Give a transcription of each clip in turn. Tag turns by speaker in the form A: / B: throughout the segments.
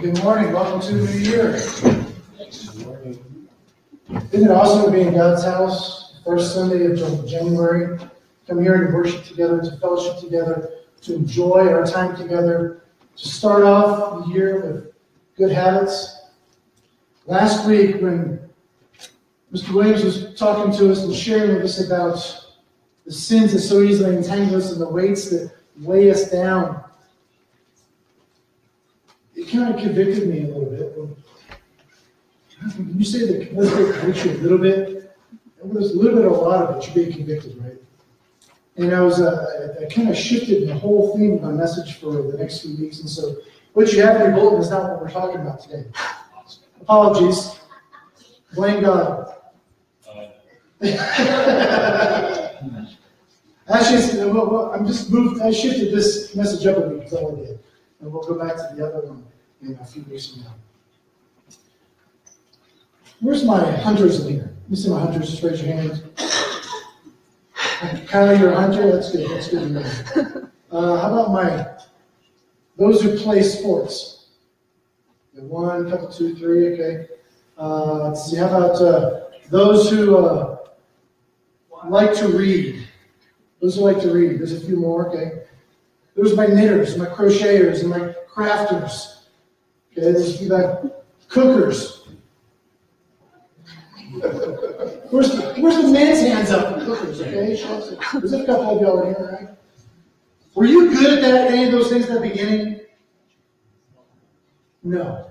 A: Good morning, welcome to the new year. Isn't it awesome to be in God's house, first Sunday of January? Come here to worship together, to fellowship together, to enjoy our time together, to start off the year with good habits. Last week, when Mr. Williams was talking to us and sharing with us about the sins that so easily entangle us and the weights that weigh us down, kind of convicted me a little bit. When you say that convicted convicts you a little bit, it was a little bit a lot of it. You're being convicted, right? And I was, uh, I, I kind of shifted the whole theme of my message for the next few weeks. And so, what you have in your bulletin is not what we're talking about today. Apologies. Blame God. Actually, I'm just moved. I shifted this message up a did, and we'll go back to the other one in a few weeks from now. Where's my hunters in here? Let me see my hunters. Just raise your hands. Kylie, you're a hunter. That's good. That's good to know. Uh, how about my those who play sports? One, couple, two, three. Okay. Uh, let's see. How about uh, those who uh, like to read? Those who like to read. There's a few more. Okay. There's my knitters, my crocheters, and my crafters. Okay. There's my cookers. Where's the, where's the man's hands up? Cookers, okay? There's a couple of y'all in here, right? Were you good at that, any of those things at the beginning? No.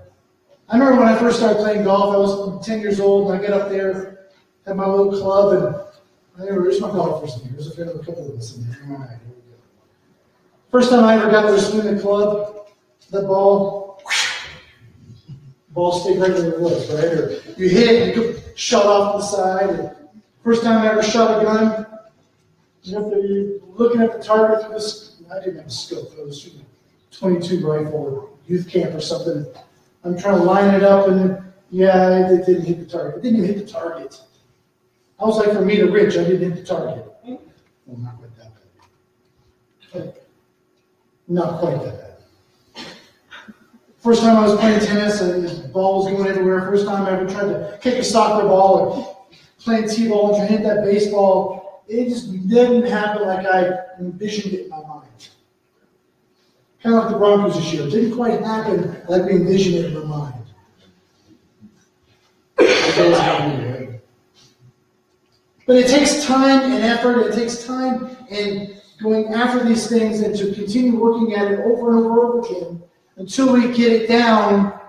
A: I remember when I first started playing golf, I was 10 years old, and I get up there, had my little club, and I remember, there's my golfers in here. There's a, couple of us in here. All right, here we go. First time I ever got there to swing the club, the ball, ball stayed right where it was, right? Or you hit, you could shot off the side. First time I ever shot a gun, you know, you're looking at the target through this. I didn't have a scope. I was shooting 22 rifle youth camp or something. I'm trying to line it up, and yeah, it didn't hit the target. It didn't even hit the target. I was like, for me to Rich, I didn't hit the target. Well, not quite that bad. Not quite that bad. First time I was playing tennis, and this ball was going everywhere. First time I ever tried to kick a soccer ball or playing t-ball and try to hit that baseball, it just didn't happen like I envisioned it in my mind. Kind of like the Broncos this year. It didn't quite happen like we envisioned it in our mind. But it takes time and effort. It takes time and going after these things and to continue working at it over and over and over again until we get it down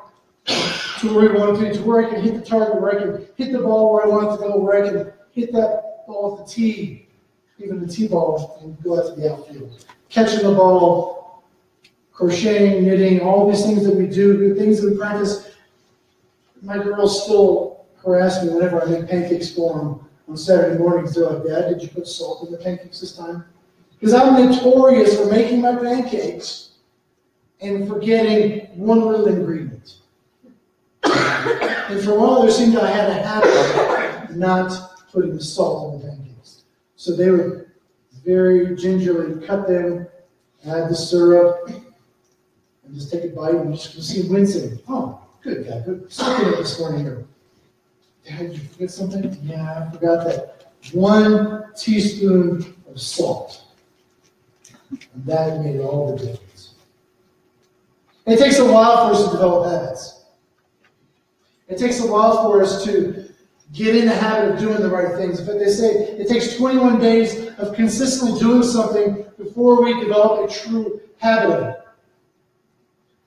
A: to where we want to, to where I can hit the target, where I can hit the ball where I want it to go, where I can hit that ball at the tee, even the tee ball, and go out to the outfield. Catching the ball, crocheting, knitting, all these things that we do, things that we practice. My girls still harass me whenever I make pancakes for them on Saturday mornings. They're like, Dad, did you put salt in the pancakes this time? Because I'm notorious for making my pancakes and forgetting one little ingredient. and for a while there seemed to I had a habit of not putting the salt in the pancakes. So they would very gingerly cut them, add the syrup, and just take a bite and you just can see wincing. Oh, good guy, good. Something this morning here. Did you forget something? Yeah, I forgot that. One teaspoon of salt. And that made all the difference. It takes a while for us to develop habits. It takes a while for us to get in the habit of doing the right things. But they say it takes 21 days of consistently doing something before we develop a true habit of it.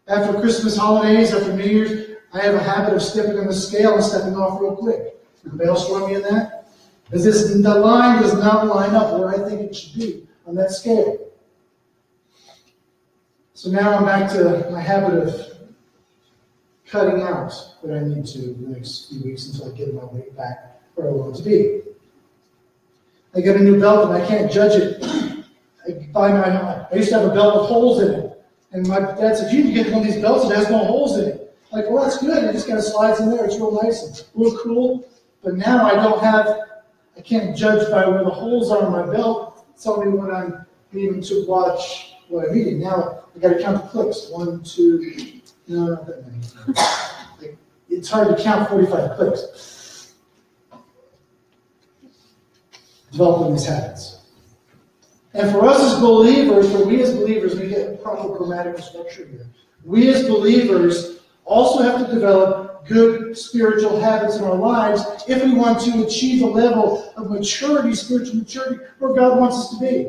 A: After Christmas holidays, after New Year's, I have a habit of stepping on the scale and stepping off real quick. Anybody else join me in that? Because this, the line does not line up where I think it should be on that scale. So now I'm back to my habit of cutting out what I need to in the next few weeks until I get my weight back where I want to be. I get a new belt and I can't judge it. I buy my, I used to have a belt with holes in it. And my dad said, you can get one of these belts that has no holes in it. Like, well, that's good. It just kind of slides in there. It's real nice and real cool. But now I don't have, I can't judge by where the holes are in my belt. Tell me when I'm needing to watch what I'm eating. Now I got to count the clicks. One, two, No, not that many. It's hard to count 45 clicks. Developing these habits. And for us as believers, for we as believers, we get proper grammatical structure here. We as believers also have to develop good spiritual habits in our lives if we want to achieve a level of maturity, spiritual maturity, where God wants us to be.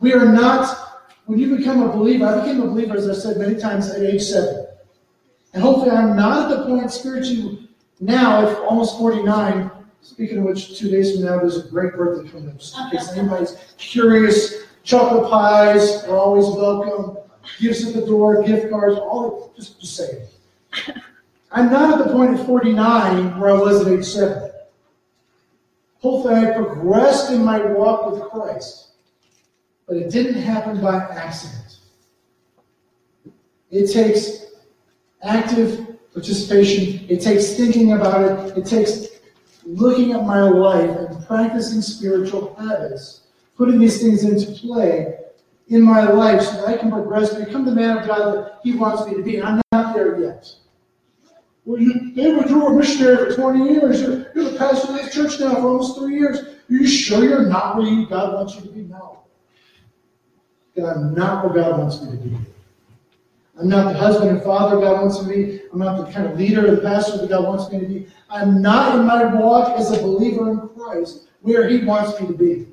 A: We are not, when you become a believer, I became a believer, as I said many times, at age seven. And hopefully I'm not at the point spiritually now, if almost 49, speaking of which, two days from now, there's a great birthday coming up. Just in case anybody's curious, chocolate pies are always welcome. Gifts at the door, gift cards, all just, just saying. I'm not at the point at 49 where I was at age 7. Hopefully I progressed in my walk with Christ. But it didn't happen by accident. It takes active participation. It takes thinking about it. It takes looking at my life and practicing spiritual habits, putting these things into play in my life so that I can progress and become the man of God that He wants me to be. And I'm not there yet. Well, you, David, you were a missionary for 20 years. You're, you're the pastor of this church now for almost three years. Are you sure you're not where God wants you to be? No. God, I'm not where God wants me to be. I'm not the husband and father God wants me to be. I'm not the kind of leader or the pastor that God wants me to be. I'm not in my walk as a believer in Christ where He wants me to be.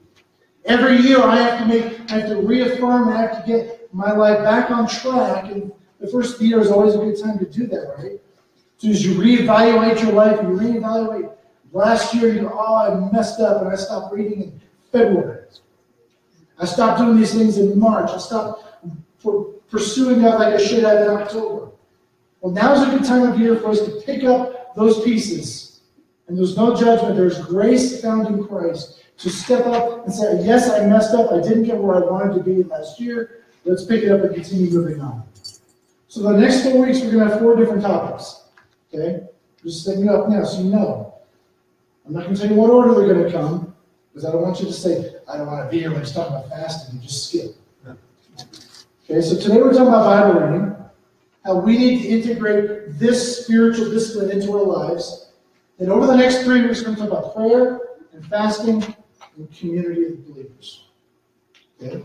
A: Every year I have to make, I have to reaffirm, I have to get my life back on track. And the first year is always a good time to do that, right? So as you reevaluate your life, you reevaluate. Last year, you go, oh, I messed up, and I stopped reading in February. I stopped doing these things in March. I stopped pursuing God like I should have in October. Well, now's a good time of year for us to pick up those pieces. And there's no judgment. There's grace found in Christ to step up and say, yes, I messed up. I didn't get where I wanted to be last year. Let's pick it up and continue moving on. So the next four weeks, we're going to have four different topics. Okay? Just setting you up now so you know. I'm not going to tell you what order they're going to come, because I don't want you to say, I don't want to be here when it's talking about fasting and just skip. Okay, so today we're talking about Bible reading, how we need to integrate this spiritual discipline into our lives. And over the next three weeks, we're going to talk about prayer and fasting and community of believers. Okay?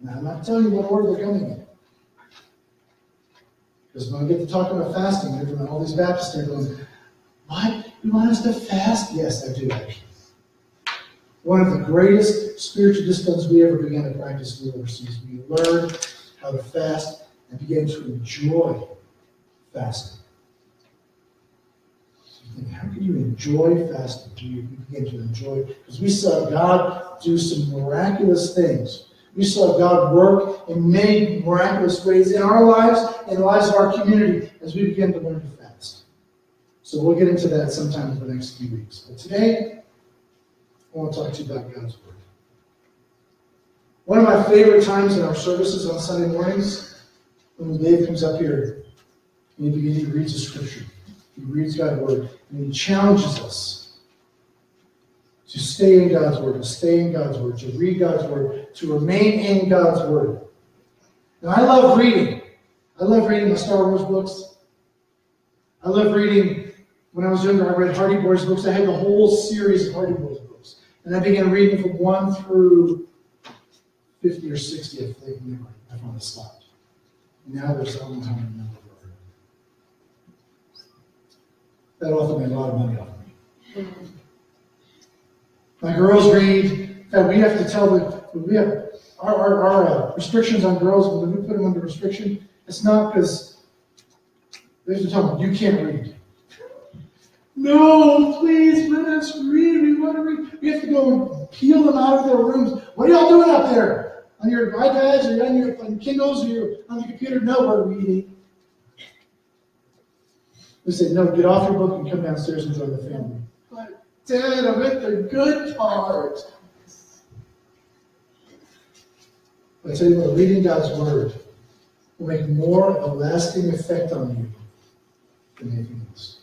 A: Now, I'm not telling you what order they're coming in. Because when we get to talking about fasting, they're doing all these Baptists, they're going, what? You want us to fast? Yes, I do, actually. One of the greatest spiritual disciplines we ever began to practice in the overseas. We learned how to fast and began to enjoy fasting. how can you enjoy fasting? Do you begin to enjoy because we saw God do some miraculous things. We saw God work in many miraculous ways in our lives and the lives of our community as we begin to learn to fast. So we'll get into that sometime in the next few weeks. But today, I want to talk to you about God's Word. One of my favorite times in our services on Sunday mornings when Dave comes up here and he, reads the Scripture. He reads God's Word and he challenges us to stay in God's Word, to stay in God's Word, to read God's Word, to remain in God's Word. Now, I love reading. I love reading the Star Wars books. I love reading, when I was younger, I read Hardy Boys books. I had the whole series of Hardy Boys. And I began reading from 1 through 50 or 60, I think, memory. I finally stopped. Now there's only time to remember. That author made a lot of money off of me. My girls read, and we have to tell them, we have our, our, our uh, restrictions on girls, when we put them under restriction, it's not because there's a time you can't read. No, please let us read. We want to read. We have to go and peel them out of their rooms. What are y'all doing up there? On your iPads or on your on Kindles or your, on your computer? No, we're reading. We said, no, get off your book and come downstairs and join the family. But, Dad, I'm at the good part. I tell you what, reading God's Word will make more of a lasting effect on you than anything else.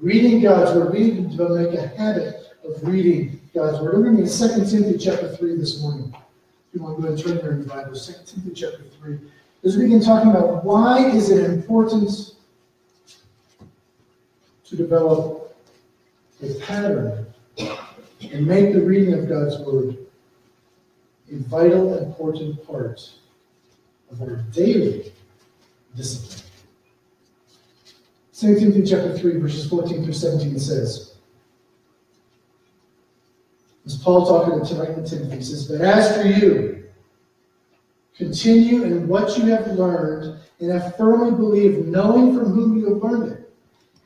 A: Reading God's Word, we need to make a habit of reading God's Word. We're going to 2 Timothy chapter 3 this morning. If you want to go ahead and turn there in the Bible, 2 Timothy chapter 3. is we begin talking about why is it important to develop a pattern and make the reading of God's Word a vital, important part of our daily discipline. 2 Timothy chapter 3, verses 14 through 17 says, as Paul talking to Timothy, he says, But as for you, continue in what you have learned and have firmly believed, knowing from whom you have learned it,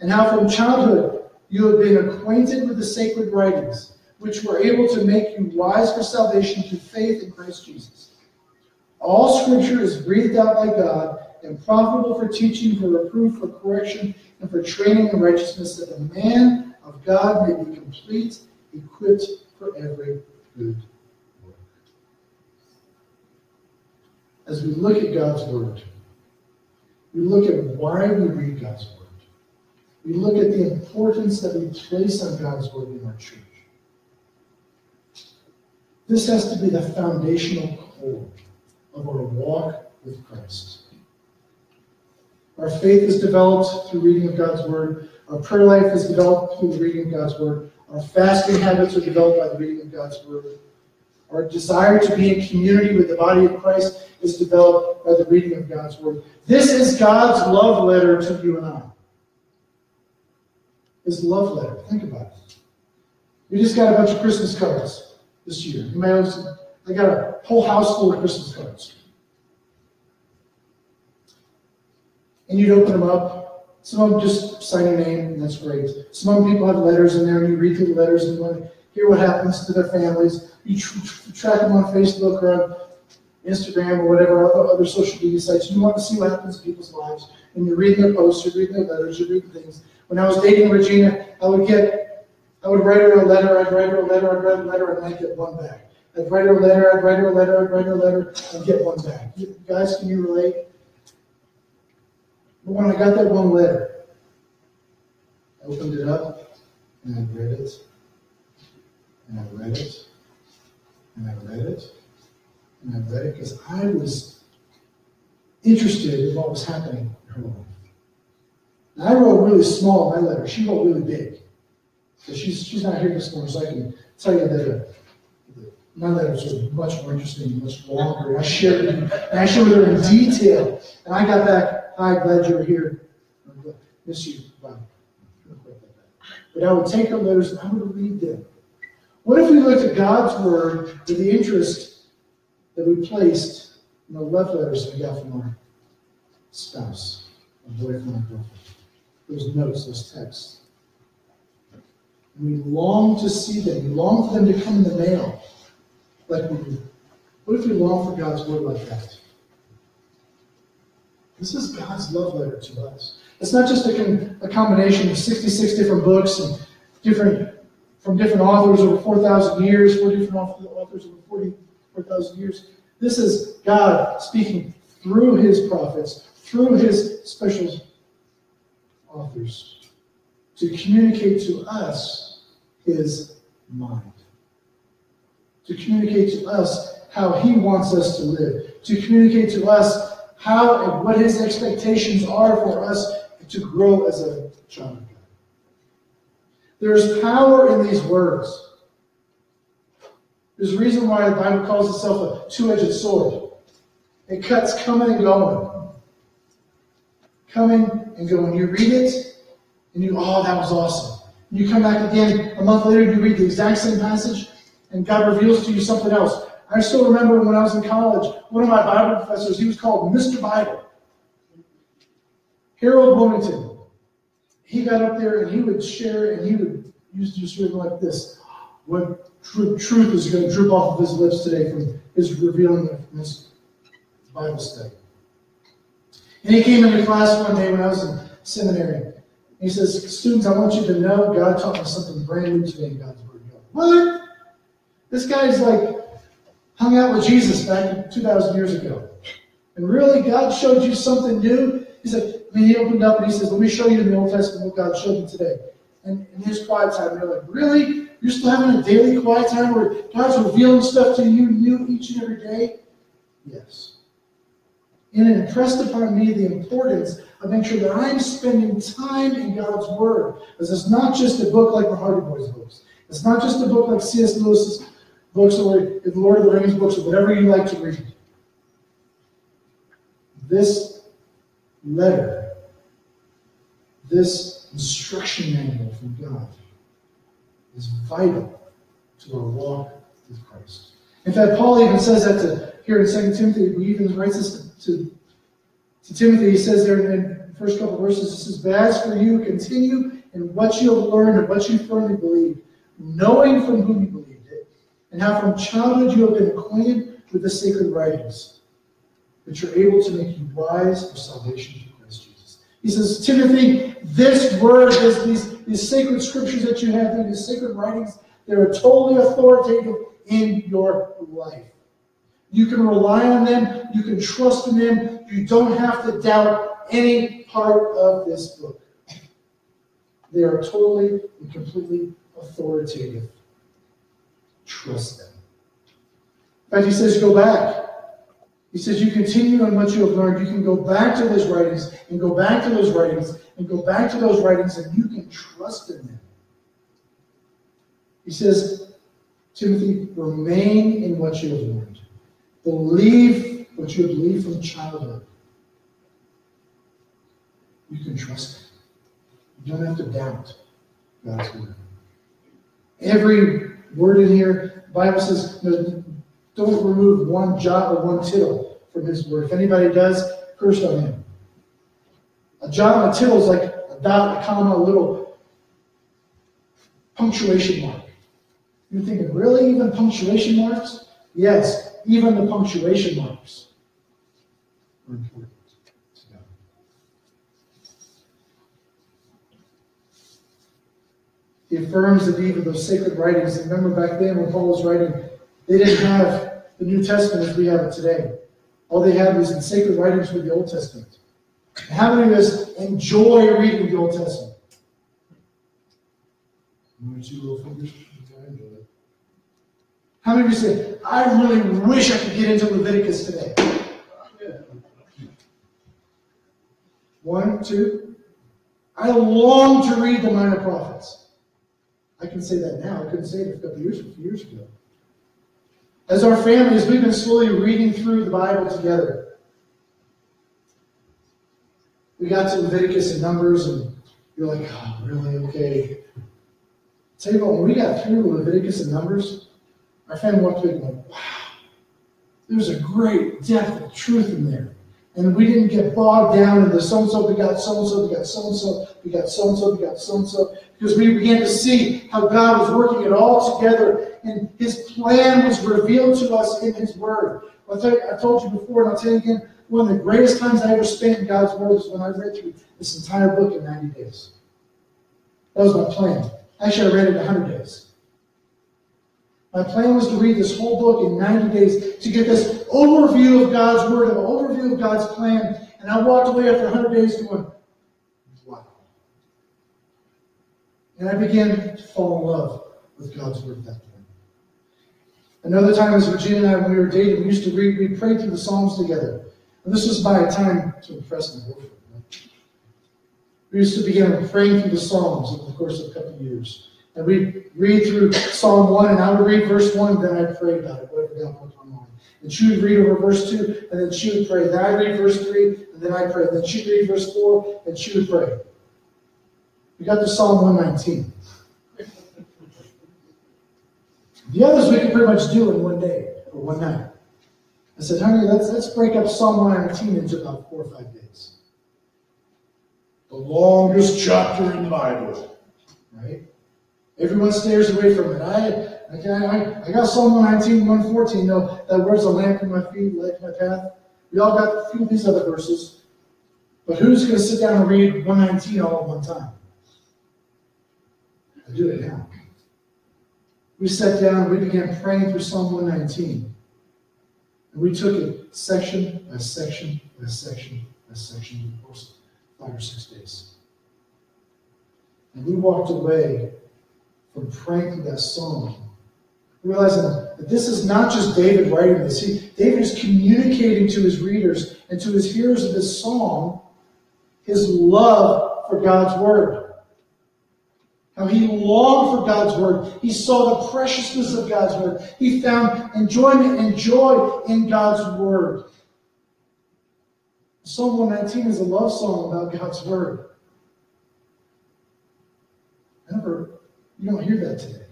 A: and how from childhood you have been acquainted with the sacred writings, which were able to make you wise for salvation through faith in Christ Jesus. All scripture is breathed out by God and profitable for teaching, for reproof, for correction, and for training in righteousness, that the man of God may be complete, equipped for every good work. As we look at God's Word, we look at why we read God's Word. We look at the importance that we place on God's Word in our church. This has to be the foundational core of our walk with Christ. Our faith is developed through reading of God's Word. Our prayer life is developed through the reading of God's Word. Our fasting habits are developed by the reading of God's Word. Our desire to be in community with the body of Christ is developed by the reading of God's Word. This is God's love letter to you and I. His love letter. Think about it. We just got a bunch of Christmas cards this year. I got a whole house full of Christmas cards. And you'd open them up, some of them just sign your name, and that's great. Some of them people have letters in there, and you read through the letters and you hear what happens to their families. You tr- tr- track them on Facebook or on Instagram or whatever other, other social media sites. You want to see what happens to people's lives. And you're reading their posts, you're reading their letters, you're reading things. When I was dating Regina, I would get, I would write her a letter, I'd write her a letter, I'd write a letter, and I'd get one back. I'd write her a letter, I'd write her a letter, I'd write her a letter, and get one back. You guys, can you relate? Oh, but when I got that one letter, I opened it up and I read it, and I read it, and I read it, and I read it because I was interested in what was happening in her life. Now, I wrote really small my letter. She wrote really big. So she's, she's not here this morning, so I can tell you that uh, my letters are much more interesting, much longer. I shared it, and I shared her in detail. And I got back Hi, glad you're here. Miss you. Bye. But I would take the letters and I would read them. What if we looked at God's word with the interest that we placed in the love letters that we got from our spouse, our boyfriend, our girlfriend? Those notes, those texts. And we long to see them. We long for them to come in the mail like we do. What if we long for God's word like that? This is God's love letter to us. It's not just a, a combination of 66 different books and different from different authors over 4,000 years, four different authors over 44,000 years. This is God speaking through his prophets, through his special authors, to communicate to us his mind, to communicate to us how he wants us to live, to communicate to us how and what his expectations are for us to grow as a child of God. There's power in these words. There's a reason why the Bible calls itself a two edged sword. It cuts coming and going. Coming and going. You read it, and you, oh, that was awesome. And you come back again a month later, you read the exact same passage, and God reveals to you something else. I still remember when I was in college, one of my Bible professors, he was called Mr. Bible. Harold Bonington. He got up there and he would share and he would use just read like this. What tr- truth is going to drip off of his lips today from his revealing of his Bible study. And he came into class one day when I was in seminary. He says, Students, I want you to know God taught me something brand new today in God's Word. What? This guy's like hung out with Jesus back 2,000 years ago. And really, God showed you something new. He said, I mean, he opened up and he says, Let me show you in the Old Testament what God showed me today. And in his quiet time, you're like, Really? You're still having a daily quiet time where God's revealing stuff to you new each and every day? Yes. And it impressed upon me the importance of making sure that I'm spending time in God's Word. Because it's not just a book like the Hardy Boys books. It's not just a book like C.S. Lewis's books or the Lord of the Rings books or whatever you like to read. This letter, this instruction manual from God, is vital to our walk with Christ. In fact, Paul even says that to, here in 2 Timothy, he even writes this to, to, Timothy. He says there in the first couple verses, this is as for you, continue in what you have learned and what you firmly believe, knowing from whom you believed it, and how from childhood you have been acquainted with the sacred writings, which are able to make you wise for salvation through Christ Jesus. He says, Timothy, this word, this, these, these sacred scriptures that you have, these sacred writings, they're totally authoritative in your life. You can rely on them, you can trust in them, you don't have to doubt any part of this book. They are totally and completely authoritative. Trust them. Fact, he says, go back. He says, you continue on what you have learned. You can go back to those writings and go back to those writings and go back to those writings, and you can trust in them. He says, Timothy, remain in what you have learned. Believe what you have believed from childhood. You can trust it. You don't have to doubt God's word. Every word in here, the Bible says, don't remove one jot or one tittle from his word. If anybody does, curse on him. A jot and a tittle is like a dot, a comma, a little punctuation mark. You're thinking, really? Even punctuation marks? Yes, even the punctuation marks are important. He affirms that even those sacred writings, remember back then when Paul was writing, they didn't have the New Testament as we have it today. All they had was the sacred writings with the Old Testament. How many of us enjoy reading the Old Testament? One or two little fingers. How many of you say, I really wish I could get into Leviticus today? One, two. I long to read the minor prophets. I can say that now. I couldn't say it a couple years, a few years ago. As our families, we've been slowly reading through the Bible together. We got to Leviticus and Numbers, and you're like, oh, really? Okay. Tell you what, when we got through Leviticus and Numbers, our family walked away going, wow, there's a great depth of truth in there. And we didn't get bogged down in the so and so we got so and so we got so and so we got so and so we got so and so because we began to see how God was working it all together and His plan was revealed to us in His Word. I'll tell you, I told you before, and I'll tell you again. One of the greatest times I ever spent in God's Word was when I read through this entire book in 90 days. That was my plan. Actually, I read it in 100 days. My plan was to read this whole book in 90 days to get this overview of God's Word, an overview of God's plan. And I walked away after 100 days going, wow. And I began to fall in love with God's Word at that point. Another time was Virginia and I, when we were dating, we used to read, we prayed through the Psalms together. And this was by a time to impress my girlfriend. We used to begin praying through the Psalms over the course of a couple of years. And we read through Psalm 1, and I would read verse 1, and then I'd pray about it, whatever God put on mind. And she would read over verse 2, and then she would pray. Then I'd read verse 3, and then I'd pray. Then she'd read verse 4, and she would pray. We got to Psalm 119. The others we could pretty much do in one day or one night. I said, honey, let's, let's break up Psalm 119 into about four or five days. The longest chapter in the Bible, right? Everyone stares away from it. I, I, I got Psalm 119, 114, though, that word's a lamp in my feet, light my path. We all got a few of these other verses. But who's going to sit down and read 119 all at one time? I do it now. We sat down and we began praying through Psalm 119. And we took it section by section by section by section in the course of five or six days. And we walked away from that psalm Realizing that this is not just David writing this. He, David is communicating to his readers and to his hearers of this song his love for God's Word. How he longed for God's Word. He saw the preciousness of God's Word. He found enjoyment and joy in God's Word. Psalm 119 is a love song about God's Word. Never, you don't hear that today.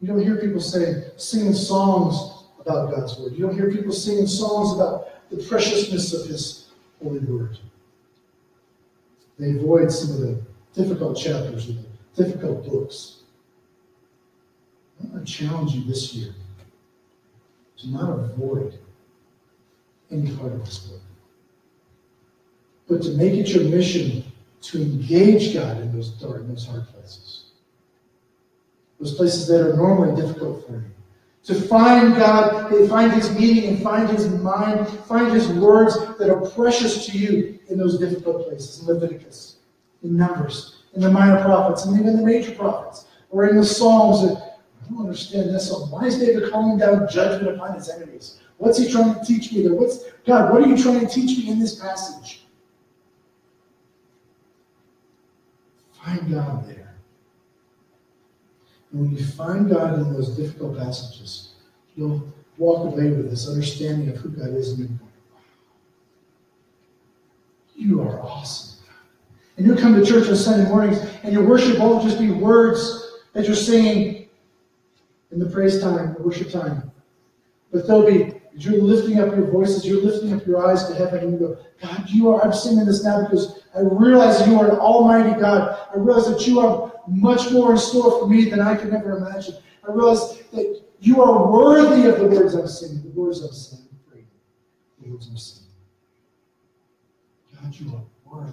A: You don't hear people saying, singing songs about God's Word. You don't hear people singing songs about the preciousness of His holy Word. They avoid some of the difficult chapters of the difficult books. I want to challenge you this year to not avoid any part of this book, but to make it your mission to engage God in those dark, those hard places those places that are normally difficult for you. To find God, find His meaning and find His mind, find His words that are precious to you in those difficult places. In Leviticus, in Numbers, in the minor prophets, and even the major prophets, or in the Psalms. That, I don't understand this. Why is David calling down judgment upon his enemies? What's he trying to teach me there? What's God? What are you trying to teach me in this passage? Find God there. When you find God in those difficult passages, you'll walk away with this understanding of who God is and you're you are awesome. And you come to church on Sunday mornings and your worship won't just be words that you're singing in the praise time, the worship time. But there'll be, you're lifting up your voices, you're lifting up your eyes to heaven, and you go, God, you are, I'm singing this now because I realize you are an almighty God. I realize that you are much more in store for me than I could ever imagine. I realize that you are worthy of the words I'm singing, the words I'm saying, the words I'm singing. God, you are worthy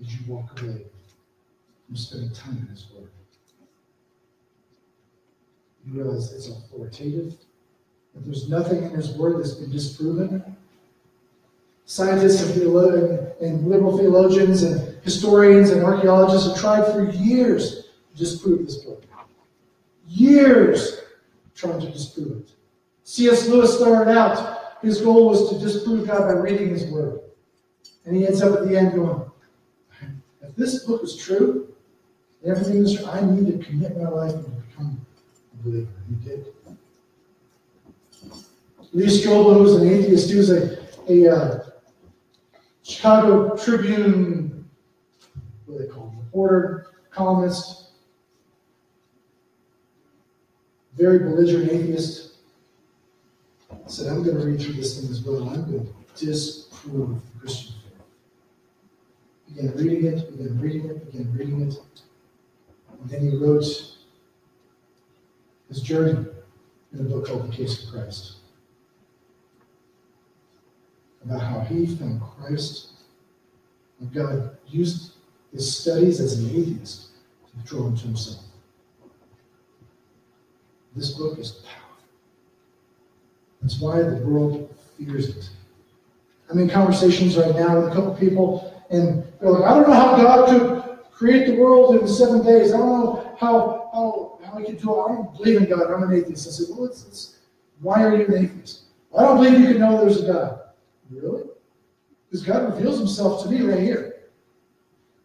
A: as you walk away from spending time in His Word. You realize it's authoritative, that there's nothing in His Word that's been disproven. Scientists and, and liberal theologians and historians and archaeologists have tried for years to disprove this book. Years trying to disprove it. C.S. Lewis started out, his goal was to disprove God by reading his word. And he ends up at the end going, if this book is true, everything is true, I need to commit my life and become a believer. He did. Lee Strobel, who was an atheist, he was a, a uh, Chicago Tribune what they called? Reporter, columnist, very belligerent atheist, said, I'm going to read through this thing as well, and I'm going to disprove the Christian faith. Began reading it, began reading it, began reading it. And then he wrote his journey in a book called The Case of Christ. About how he found Christ and God used his studies as an atheist to draw him to himself. This book is powerful. That's why the world fears it. I'm in conversations right now with a couple people, and they're like, I don't know how God could create the world in seven days. I don't know how how, how he could do it. I don't believe in God. I'm an atheist. I said, Well, it's, it's, why are you an atheist? Well, I don't believe you can know there's a God. Really? Because God reveals himself to me right here.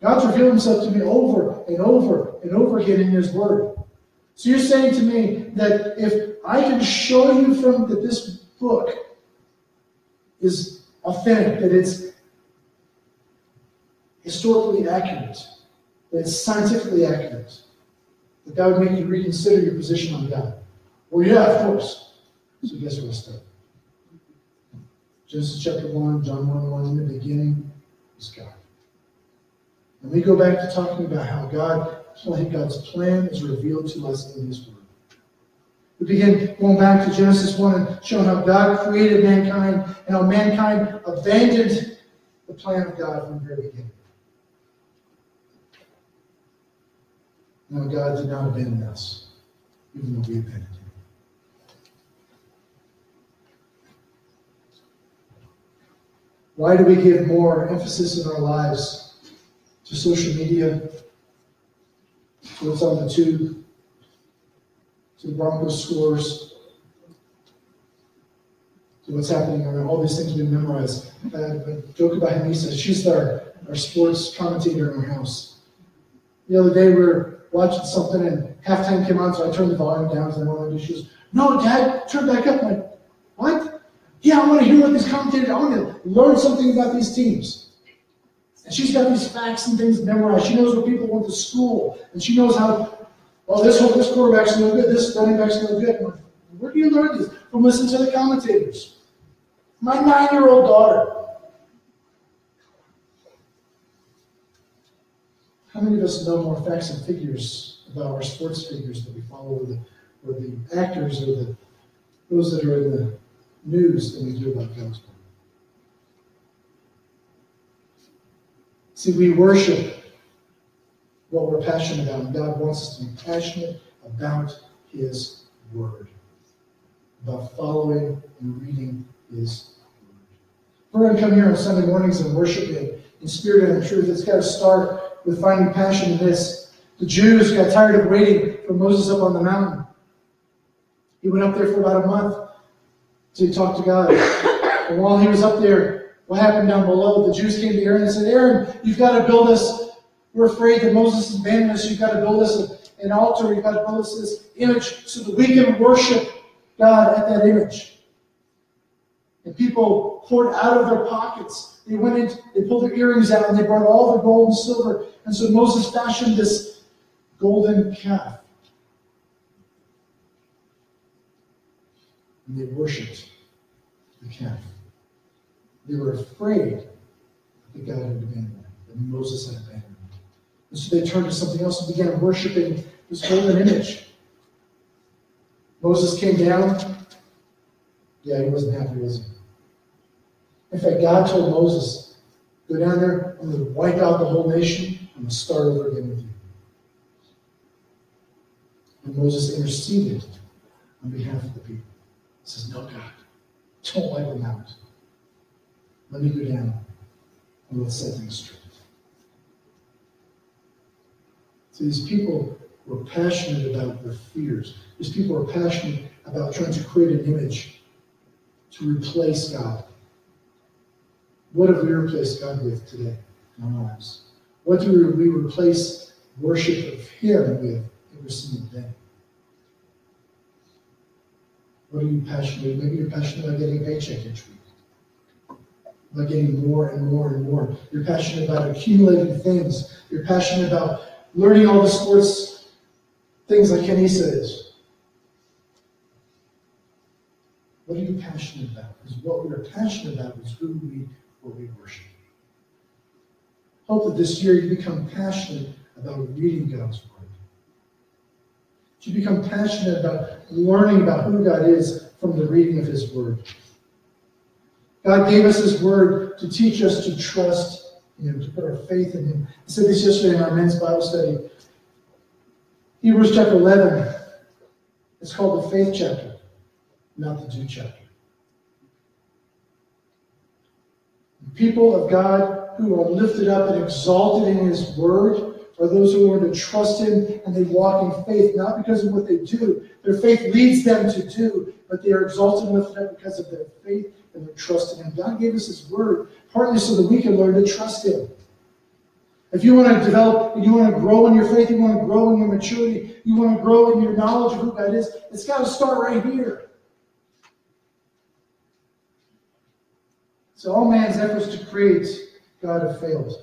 A: God's revealed himself to me over and over and over again in his word. So you're saying to me that if I can show you from that this book is authentic, that it's historically accurate, that it's scientifically accurate, that that would make you reconsider your position on God. Well, yeah, of course. So guess where I start? Genesis chapter 1, John 1 1, in the beginning is God. And we go back to talking about how God, God's plan is revealed to us in His Word. We begin going back to Genesis 1 and showing how God created mankind and how mankind abandoned the plan of God from the very beginning. Now, God did not abandon us, even though we abandoned Him. Why do we give more emphasis in our lives to social media, to what's on the tube, to the Broncos scores, to what's happening, and all these things we memorize. Uh, joke about Hanisa, she's our, our sports commentator in our house. The other day we were watching something and halftime came on, so I turned the volume down because I wanted to. She goes, No, Dad, turn back up. I'm like, What? Yeah, I want to hear what these commentators, I want to learn something about these teams. And she's got these facts and things memorized. She knows what people went to school. And she knows how, well, this this quarterback's no good, this running back's no good. Like, Where do you learn this? From listening to the commentators. My nine year old daughter. How many of us know more facts and figures about our sports figures that we follow, or the, or the actors, or the, those that are in the news than we do about God's word? See, we worship what we're passionate about, and God wants us to be passionate about His Word, about following and reading His Word. We're going to come here on Sunday mornings and worship Him in spirit and in truth. It's got to start with finding passion in this. The Jews got tired of waiting for Moses up on the mountain. He went up there for about a month to talk to God. And while he was up there, what happened down below? The Jews came to Aaron and said, Aaron, you've got to build us. We're afraid that Moses has abandoned us. You've got to build us an altar. You've got to build us this image so that we can worship God at that image. And people poured out of their pockets. They went in, they pulled their earrings out, and they brought all their gold and silver. And so Moses fashioned this golden calf. And they worshipped the calf. They were afraid that God had abandoned them, that Moses had abandoned them. And so they turned to something else and began worshiping this golden image. Moses came down. Yeah, he wasn't happy, was he? In fact, God told Moses, go down there, I'm going to wipe out the whole nation. I'm going to start over again with you. And Moses interceded on behalf of the people. He says, No, God, don't wipe them out. Let me go down and let's set things straight. So these people were passionate about their fears. These people were passionate about trying to create an image to replace God. What have we replaced God with today in our lives? What do we replace worship of Him with every single day? What are you passionate? Maybe you're passionate about getting a paycheck each week. About getting more and more and more. You're passionate about accumulating things. You're passionate about learning all the sports things like Kenisa is. What are you passionate about? Because what we are passionate about is who we what we worship. Hope that this year you become passionate about reading God's Word. You become passionate about learning about who God is from the reading of His Word. God gave us His Word to teach us to trust Him, to put our faith in Him. I said this yesterday in our men's Bible study. Hebrews chapter 11, it's called the faith chapter, not the do chapter. The people of God who are lifted up and exalted in His Word are those who learn to trust Him and they walk in faith, not because of what they do. Their faith leads them to do, but they are exalted and lifted up because of their faith and their trust in Him. God gave us His Word partly so that we can learn to trust Him. If you want to develop, if you want to grow in your faith, you want to grow in your maturity, you want to grow in your knowledge of who God is, it's got to start right here. So all man's efforts to create God have failed.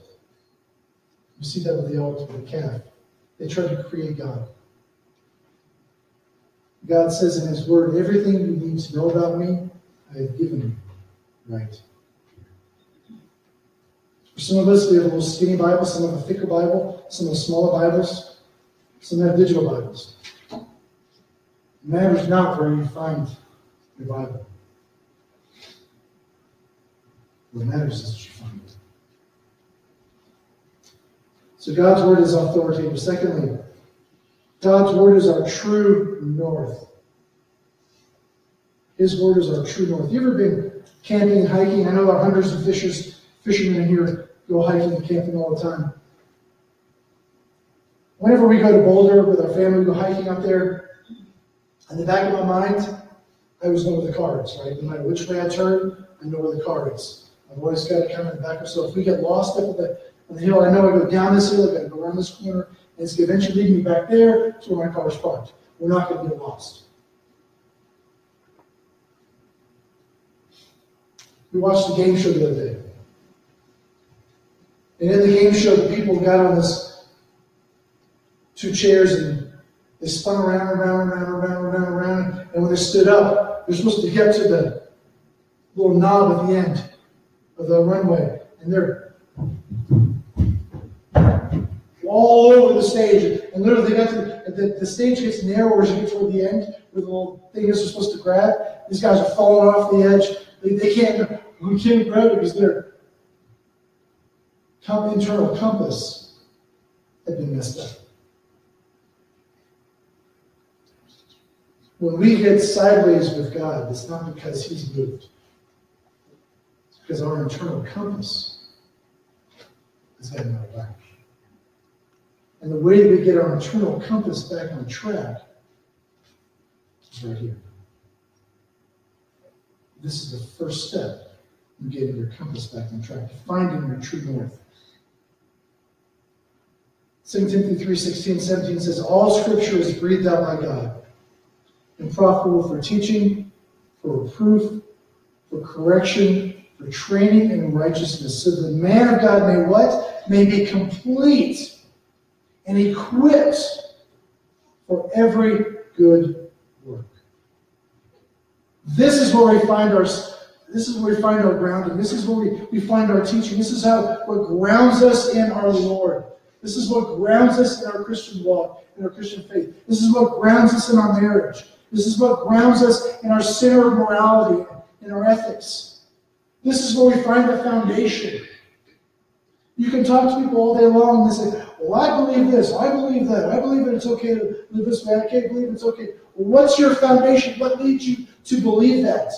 A: You see that with the altar, the calf. They tried to create God. God says in His Word, everything you need to know about me, I have given you right For some of us, we have a little skinny Bible, some have a thicker Bible, some have smaller Bibles, some have digital Bibles. It matters not where you find your Bible. What matters is that you find it. So God's word is authoritative. Secondly, God's word is our true north. His word is our true north. You ever been camping, and hiking? I know there are hundreds of fishers, fishermen in here go hiking and camping all the time. Whenever we go to Boulder with our family, we go hiking up there. In the back of my mind, I always know where the car is, right? No matter which way I turn, I know where the car is. I've always got it kind of in the back. Of so if we get lost up the, on the hill, I know I go down this hill, I gotta go around this corner, and it's gonna eventually lead me back there to where my car is parked. We're not gonna get lost. We watched the game show the other day. And in the game show, the people got on this two chairs and they spun around, and around, and around, and around, around, around. And when they stood up, they're supposed to get to the little knob at the end of the runway. And they're all over the stage. And literally, they got to the, the stage gets narrower as you get toward the end, where the little thing is supposed to grab. These guys are falling off the edge. They, they can't, grab it because their internal compass had been messed up. When we get sideways with God, it's not because He's moved. It's because our internal compass is heading out of whack. And the way we get our internal compass back on track is right here. This is the first step in getting your compass back on track, finding your true north. 2 Timothy 3 16, 17 says, All scripture is breathed out by God and profitable for teaching, for reproof, for correction, for training in righteousness, so the man of God may what? May be complete and equipped for every good work. This is where we find our this is where we find our grounding. This is where we, we find our teaching. This is how what grounds us in our Lord. This is what grounds us in our Christian walk, in our Christian faith. This is what grounds us in our marriage. This is what grounds us in our center of morality, in our ethics. This is where we find the foundation. You can talk to people all day long and they say, Well, I believe this, I believe that, I believe that it's okay to live this way, I can't believe it's okay. What's your foundation? What leads you to believe that?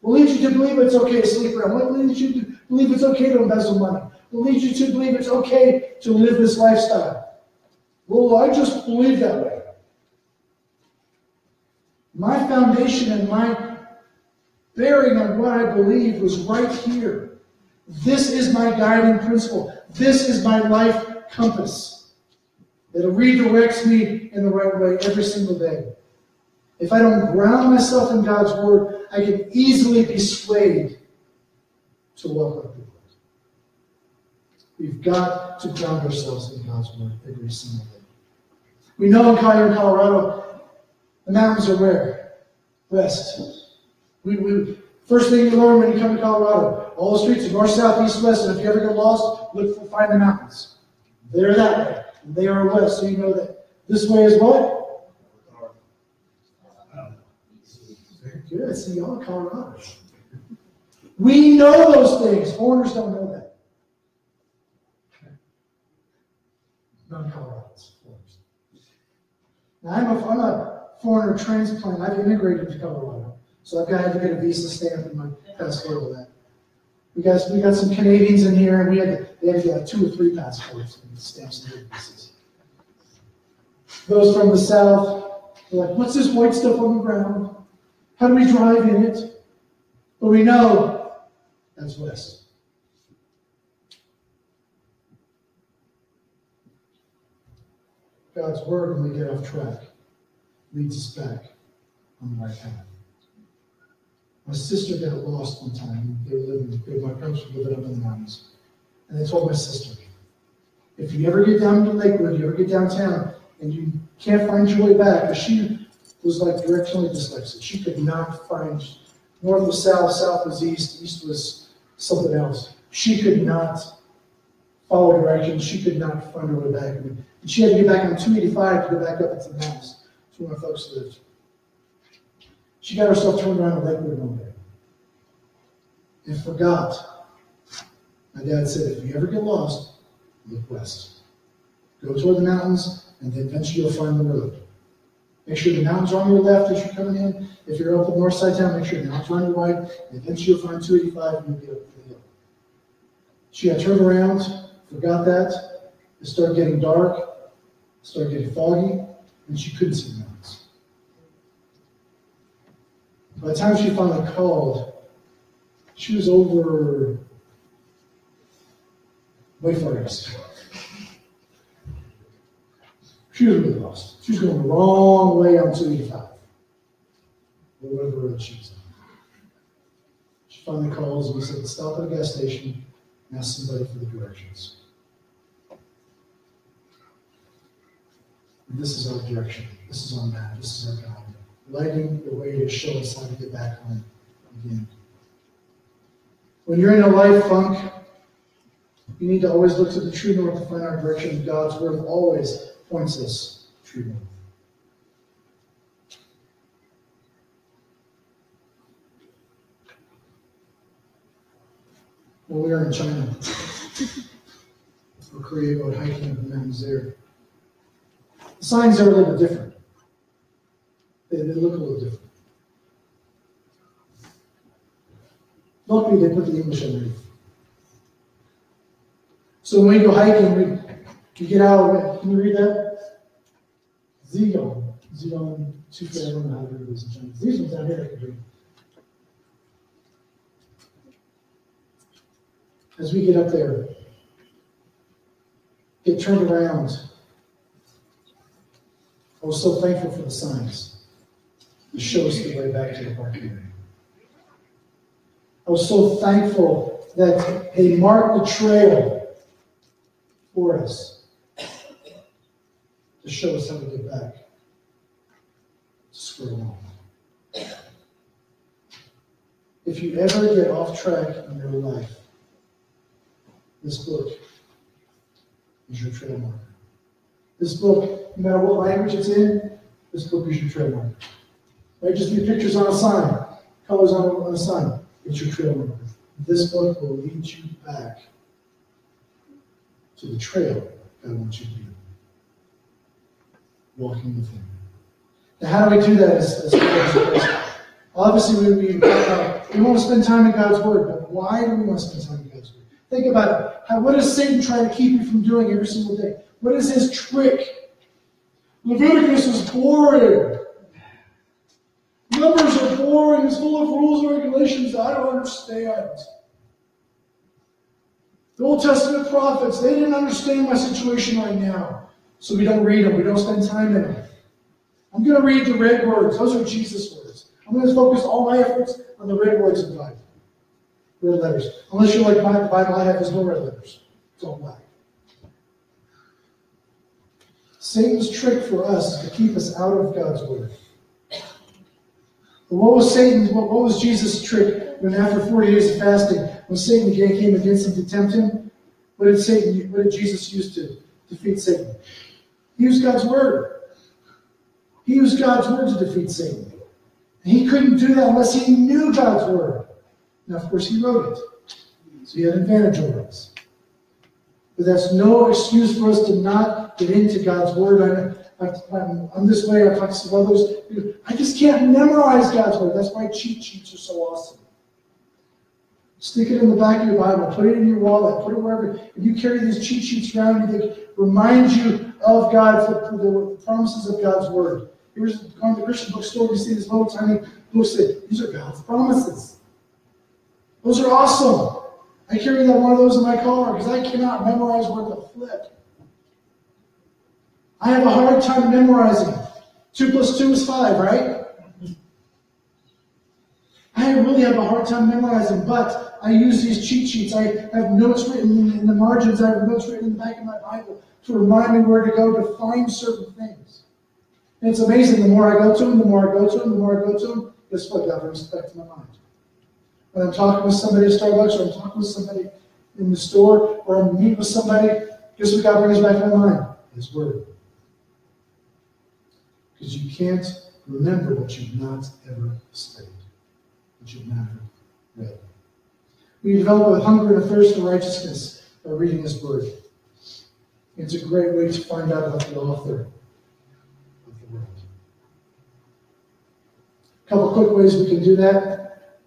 A: What leads you to believe it's okay to sleep around? What leads you to believe it's okay to embezzle money? What leads you to believe it's okay to live this lifestyle? Well, I just believe that way. My foundation and my bearing on what I believe was right here. This is my guiding principle. This is my life compass that redirects me in the right way every single day. If I don't ground myself in God's Word, I can easily be swayed to walk like the world. We've got to ground ourselves in God's Word every single day. We know in Colorado, the mountains are where? West. We, we, first thing you learn when you come to Colorado, all the streets are north, south, east, west, and if you ever get lost, look for find the mountains. They're that way. And they are west, so you know that this way is what? Good. See, y'all Colorado. We know those things. Foreigners don't know that. Non-Coloradans. Now, I'm a, I'm a foreigner transplant. I've immigrated to Colorado. So I've got to get a visa stamp in my passport with that. We got, we got some Canadians in here, and we had they had get two or three passports and stamps and visas. Those from the south, they're like, what's this white stuff on the ground? How do we drive in it? But we know that's west. God's word, when we get off track, leads us back on the right path. My sister got lost one time. They were living, they, my parents were living up in the mountains. And they told my sister, if you ever get down to Lakewood, you ever get downtown, and you can't find your way back, because she was like directionally dyslexic. She could not find, north was south, south was east, east was something else. She could not follow directions. She could not find her way back. And she had to get back on 285 to go back up into the mountains to where my folks lived. She got herself turned around in Lakewood one day and forgot. My dad said, if you ever get lost, look west. Go toward the mountains, and then eventually you'll find the road. Make sure the mountains are on your left as you're coming in. If you're up the north side town, make sure the mountains are on your right. And eventually you'll find 285 and you'll get up the hill. She got turned around, forgot that. It started getting dark, started getting foggy, and she couldn't see the mountains. By the time she finally called, she was over way far east. She was really lost. She was going the wrong way on 285. Or whatever road she was on. She finally calls and we said, stop at a gas station and ask somebody for the directions. And this is our direction. This is our map. This is our guide. Lighting the way to show us how to get back home again. When you're in a life funk, you need to always look to the true north to find our direction. God's word always points us true north. Well, we are in China, or Korea, or hiking up the mountains there, the signs are a little bit different. They, they look a little different. Luckily, they put the English underneath. So when we go hiking, we, we get out, can you read that? Zidong. Zidong, two I don't know how to read this. These ones down here I can read. As we get up there, get turned around. I was so thankful for the signs to show us the way back to the parking area. I was so thankful that they marked the trail for us to show us how to get back to square one. If you ever get off track in your life, this book is your trail marker. This book, no matter what language it's in, this book is your trail marker. Right? Just be pictures on a sign, colors on a, sign. It's your trail marker. This book will lead you back to the trail God wants you to be walking with Him. Now, how do we do that as, as Obviously, we, we, we want to spend time in God's Word, but why do we want to spend time in God's Word? Think about it. How, what is Satan trying to keep you from doing every single day? What is his trick? Leviticus is boring. Numbers are boring. It's full of rules and regulations that I don't understand. The Old Testament prophets, they didn't understand my situation right now. So we don't read them. We don't spend time in them. I'm going to read the red words. Those are Jesus' words. I'm going to focus all my efforts on the red words of Bible. Red letters. Unless you're like my Bible I have, no red letters. All black. Satan's trick for us is to keep us out of God's Word. But what was Satan's, what, what was Jesus' trick when after 40 days of fasting, when Satan came against him to tempt him? What did Satan, what did Jesus use to defeat Satan? He used God's Word. He used God's Word to defeat Satan. And he couldn't do that unless he knew God's Word. Now, of course, he wrote it. So he had an advantage over us. But that's no excuse for us to not get into God's Word. I'm, I'm this way, I've talked to some others. I just can't memorize God's Word. That's why cheat sheets are so awesome. Stick it in the back of your Bible, put it in your wallet, put it wherever. If you carry these cheat sheets around, they remind you of God's, the, promises of God's Word. Here's going to the Christian bookstore, you see this little tiny booklet. These are God's promises. Those are awesome. I carry that one of those in my car because I cannot memorize where to flip. I have a hard time memorizing. Two plus two is five, right? I really have a hard time memorizing, but I use these cheat sheets. I have notes written in the margins. I have notes written in the back of my Bible to remind me where to go to find certain things. And it's amazing. The more I go to them, the more I go to them, the more I go to them, guess what? God brings back to my mind. When I'm talking with somebody at Starbucks, or I'm talking with somebody in the store, or I'm meeting with somebody, guess what God brings back to my mind? His Word. Because you can't remember what you've not ever studied, what you've never read. We develop a hunger and a thirst for righteousness by reading His Word. It's a great way to find out about the author of the world. A couple quick ways we can do that.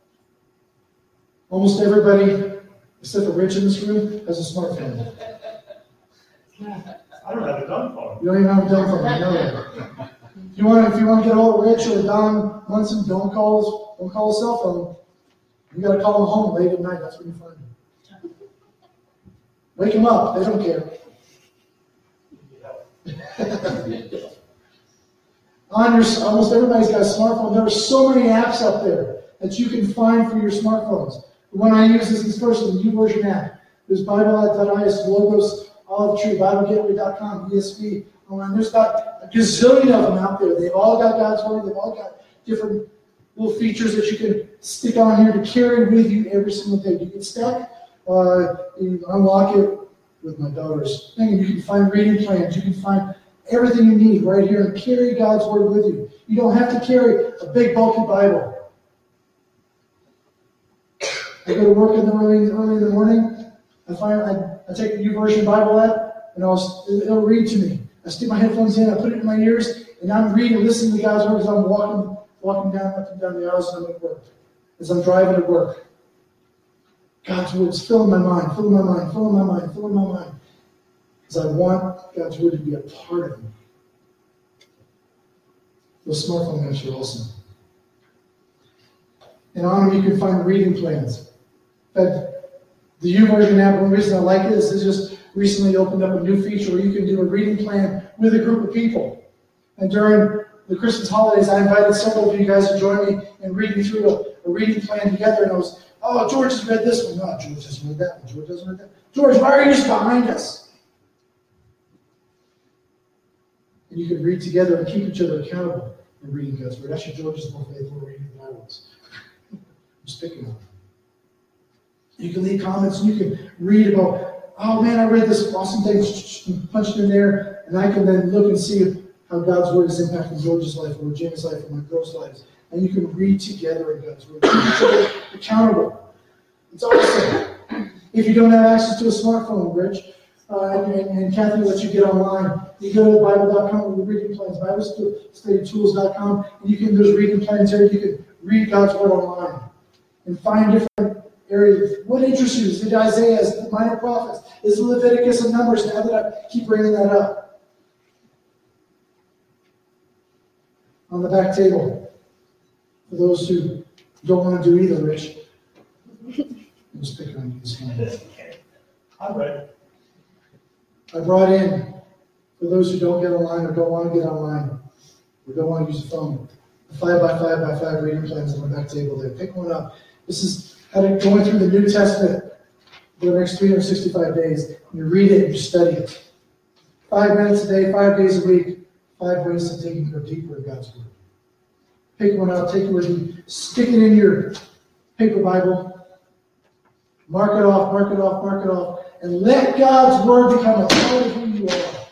A: Almost everybody, except the Rich in this room, has a smartphone.
B: I don't have a dumb phone.
A: You don't even have a dumb phone, I know that. If you want, if you want to get all Rich or Don Munson, don't calls, Don't call a cell phone. You gotta call them home late at night, that's when you find them. Wake them up, they don't care. On your, almost everybody's got a smartphone. There are so many apps out there that you can find for your smartphones. The one I use is this first one, YouVersion app. There's Bible.is, Logos, Olive Tree, BibleGateway.com, ESV. Online. There's about a gazillion of them out there. They've all got God's Word. They've all got different little features that you can stick on here to carry with you every single day. You get stuck, uh, you unlock it with my daughter's thing, and you can find reading plans. You can find everything you need right here and carry God's Word with you. You don't have to carry a big, bulky Bible. I go to work in the early, early in the morning. I find I, I take the YouVersion Bible app, and I'll, it'll read to me. I stick my headphones in, I put it in my ears, and I'm reading, listening to God's Word as I'm walking, walking down up and down the aisles as I'm at work, as I'm driving to work. God's Word is filling my mind, filling my mind, filling my mind, filling my mind. Because I want God's Word to be a part of me. Those smartphone apps are awesome. And on them you can find reading plans. Fact, the YouVersion app, one reason I like it is it just recently opened up a new feature where you can do a reading plan with a group of people. And during the Christmas holidays, I invited several of you guys to join me in reading through a, a reading plan together. And I was, oh, George has read this one. No, George hasn't read that one. George hasn't read that. George, why are you just behind us? And you can read together and keep each other accountable in reading God's Word. Actually, George is more faithful reading than I was. I'm just picking him. You can leave comments and you can read about, oh man, I read this awesome thing, punch it in there, and I can then look and see how God's Word is impacting George's life or Jamie's life or my girls' lives. And you can read together in God's Word. Keep accountable. It's awesome. If you don't have access to a smartphone, Rich, uh, and, and, Kathy lets you get online. You go to Bible.com with the reading plans, BibleStudyTools.com, and you can, there's reading plans there. You can read God's Word online and find different areas. What interests you? Is it Isaiah? Is it the minor prophets? Is it Leviticus and Numbers? Now that I keep bringing that up. On the back table, for those who don't want to do either, Rich. I'm just picking on you this morning.
B: I'm ready.
A: I brought in, for those who don't get online or don't want to get online, or don't want to use a phone, the five by five by five reading plans on the back table there. Pick one up. This is to going through the New Testament for the next 365 days. You read it you study it. Five minutes a day, five days a week, five ways to take you deeper in God's Word. Pick one out, take it with you, stick it in your paper Bible, mark it off, mark it off, mark it off, and let God's Word become a part of who you are.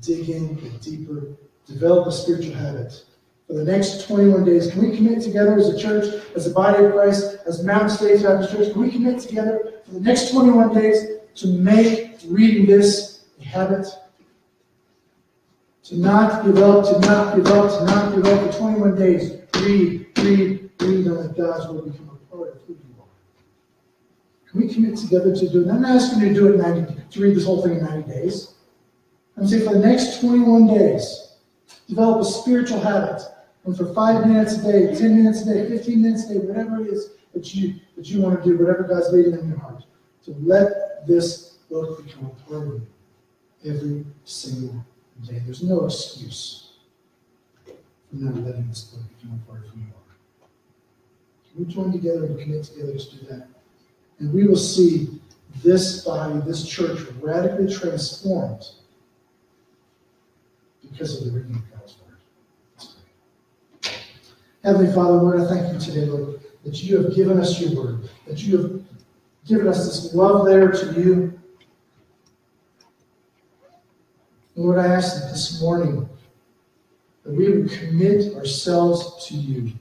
A: Dig in, get deeper, develop a spiritual habit for the next 21 days. Can we commit together as a church, as a body of Christ, as Mountain State Baptist Church? Can we commit together for the next 21 days to make reading this a habit? To not give up, to not give up, to not give up for 21 days. Read, read, read, and let God's will become a part of who you are. Can we commit together to do it? I'm not asking you to do it 90, to read this whole thing in 90 days. I'm saying for the next 21 days, develop a spiritual habit for five minutes a day, 10 minutes a day, 15 minutes a day, whatever it is that you, that you want to do, whatever God's leading in your heart, to let this book become a part of you every single day. There's no excuse for not letting this book become a part of who you are. Can we join together and commit together to do that? And we will see this body, this church, radically transformed because of the reading Word. Heavenly Father, Lord, I thank you today, Lord, that you have given us your word, that you have given us this love letter to you. Lord, I ask that this morning that we would commit ourselves to you,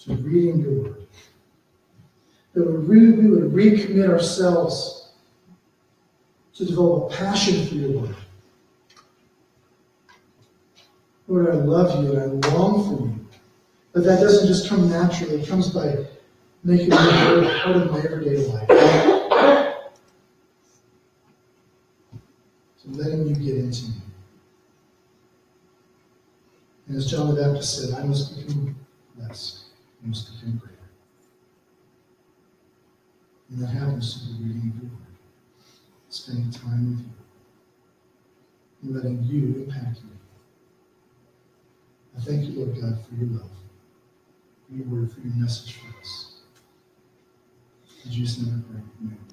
A: to reading your word. That we would recommit ourselves to develop a passion for your word. Lord, I love you and I long for you. But that doesn't just come naturally, it comes by making you a part of my everyday life. So letting you get into me. And as John the Baptist said, I must become less, you must become greater. And that happens through reading your word, spending time with you, and letting you impact me. I thank you, Lord God, for your love, for your word, for your message for us. In Jesus' name I pray. Amen.